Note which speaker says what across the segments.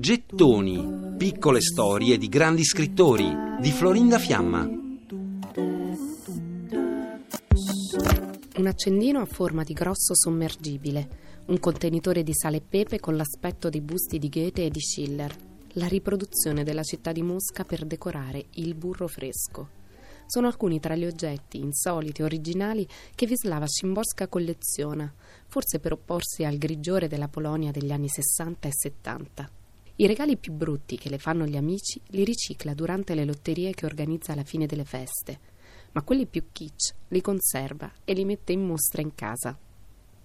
Speaker 1: Gettoni, piccole storie di grandi scrittori di Florinda Fiamma.
Speaker 2: Un accendino a forma di grosso sommergibile, un contenitore di sale e pepe con l'aspetto dei busti di Goethe e di Schiller, la riproduzione della città di Mosca per decorare il burro fresco sono alcuni tra gli oggetti insoliti e originali che Wisława Szymborska colleziona, forse per opporsi al grigiore della Polonia degli anni 60 e 70. I regali più brutti che le fanno gli amici li ricicla durante le lotterie che organizza alla fine delle feste, ma quelli più kitsch li conserva e li mette in mostra in casa.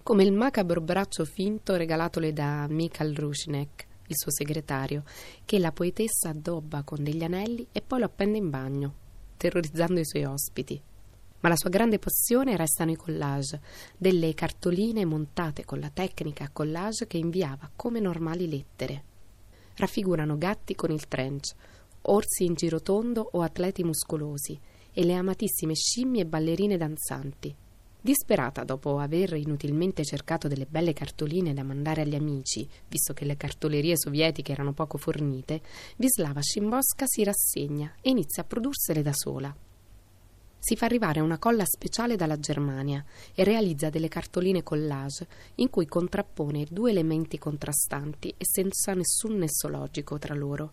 Speaker 2: Come il macabro braccio finto regalatole da Mikhail Rushnek, il suo segretario, che la poetessa addobba con degli anelli e poi lo appende in bagno terrorizzando i suoi ospiti. Ma la sua grande passione restano i collage, delle cartoline montate con la tecnica a collage che inviava come normali lettere. Raffigurano gatti con il trench, orsi in girotondo o atleti muscolosi e le amatissime scimmie ballerine danzanti. Disperata dopo aver inutilmente cercato delle belle cartoline da mandare agli amici, visto che le cartolerie sovietiche erano poco fornite, Vislava Szymborska si rassegna e inizia a prodursele da sola. Si fa arrivare una colla speciale dalla Germania e realizza delle cartoline collage in cui contrappone due elementi contrastanti e senza nessun nesso logico tra loro.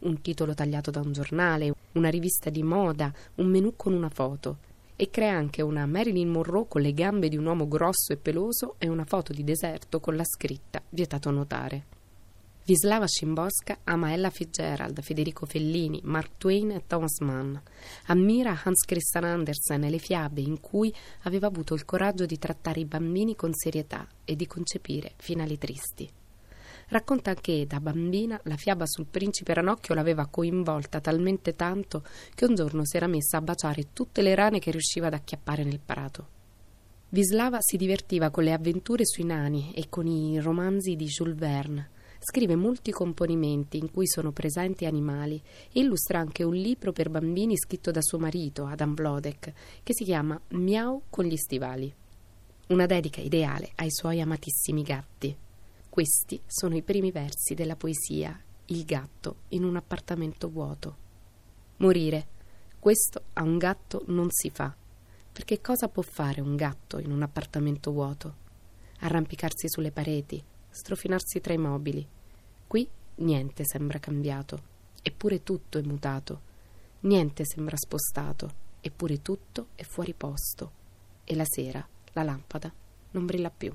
Speaker 2: Un titolo tagliato da un giornale, una rivista di moda, un menù con una foto e crea anche una Marilyn Monroe con le gambe di un uomo grosso e peloso e una foto di deserto con la scritta vietato notare. Vislava Szymborska ama Ella Fitzgerald, Federico Fellini, Mark Twain e Thomas Mann. Ammira Hans Christian Andersen e le fiabe in cui aveva avuto il coraggio di trattare i bambini con serietà e di concepire finali tristi. Racconta che da bambina la fiaba sul principe Ranocchio l'aveva coinvolta talmente tanto che un giorno si era messa a baciare tutte le rane che riusciva ad acchiappare nel prato. Vislava si divertiva con le avventure sui nani e con i romanzi di Jules Verne. Scrive molti componimenti in cui sono presenti animali e illustra anche un libro per bambini scritto da suo marito, Adam Vlodek, che si chiama Miau con gli stivali. Una dedica ideale ai suoi amatissimi gatti. Questi sono i primi versi della poesia Il gatto in un appartamento vuoto. Morire. Questo a un gatto non si fa. Perché cosa può fare un gatto in un appartamento vuoto? Arrampicarsi sulle pareti, strofinarsi tra i mobili. Qui niente sembra cambiato, eppure tutto è mutato. Niente sembra spostato, eppure tutto è fuori posto. E la sera la lampada non brilla più.